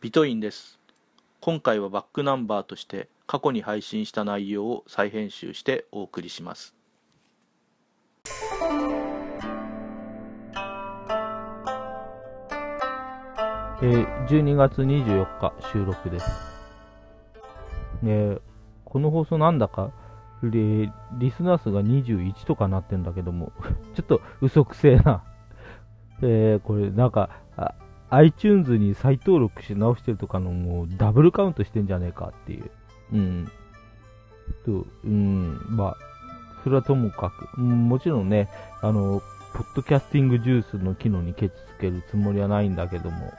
ビトインです今回はバックナンバーとして過去に配信した内容を再編集してお送りしますえー、12月24日収録です。ねこの放送なんだか、リリスナー数が21とかなってんだけども、ちょっと嘘くせえな。えー、これなんか、iTunes に再登録し直してるとかのもうダブルカウントしてんじゃねえかっていう。うん。と、うん、まあ、それはともかく、うん、もちろんね、あの、ポッドキャスティングジュースの機能にケチつけるつもりはないんだけども、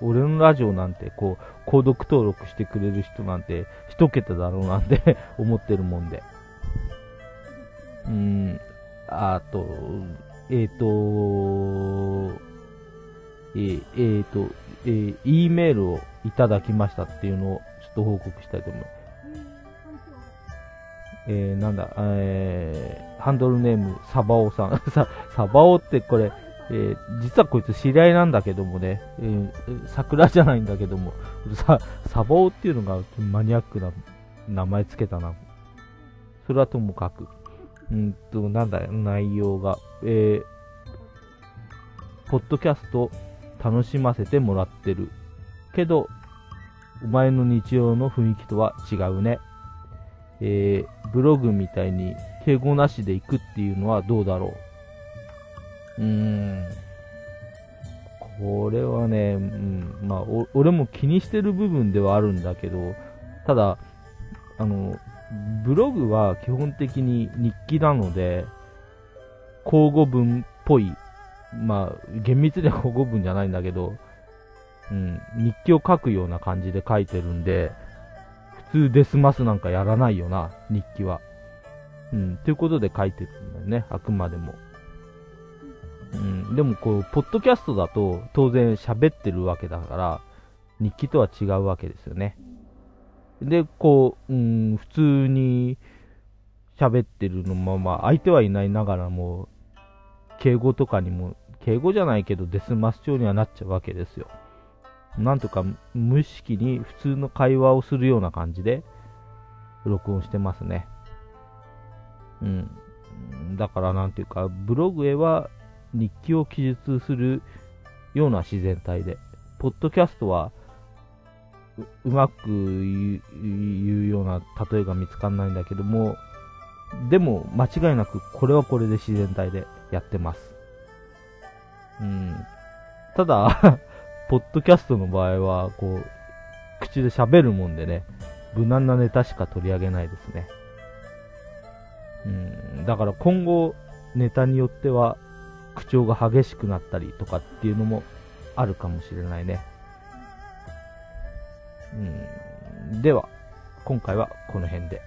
俺のラジオなんて、こう、購読登録してくれる人なんて、一桁だろうなんて 思ってるもんで。うん、あと、えっ、ー、と、えー、えー、と、えー、E メールをいただきましたっていうのをちょっと報告したいと思います。えー、なんだ、えー、ハンドルネーム、サバオさん。さ、サバオってこれ、えー、実はこいつ知り合いなんだけどもね、えー、桜じゃないんだけども、さ、サバオっていうのがマニアックな名前つけたな。それはともかく。うんと、なんだ、内容が。えー、ポッドキャスト楽しませてもらってる。けど、お前の日常の雰囲気とは違うね。えー、ブログみたいに敬語なしで行くっていうのはどうだろう。うーん。これはね、うん、まあ、俺も気にしてる部分ではあるんだけど、ただ、あの、ブログは基本的に日記なので、交互文っぽい、まあ、厳密には交互文じゃないんだけど、うん、日記を書くような感じで書いてるんで、普通デスマスなんかやらないよな、日記は。うん、ということで書いてるんだよね、あくまでも。うん、でもこう、ポッドキャストだと当然喋ってるわけだから、日記とは違うわけですよね。で、こう、うん、普通に喋ってるのまま、相手はいないながらも、敬語とかにも、敬語じゃないけどデスマス調にはなっちゃうわけですよ。なんとか無意識に普通の会話をするような感じで、録音してますね。うん。だからなんていうか、ブログへは日記を記述するような自然体で、ポッドキャストはうまく言うような例えが見つかんないんだけども、でも間違いなくこれはこれで自然体でやってます。うん。ただ ポッドキャストの場合は、こう、口で喋るもんでね、無難なネタしか取り上げないですね。うん。だから今後、ネタによっては、口調が激しくなったりとかっていうのもあるかもしれないね。うん。では、今回はこの辺で。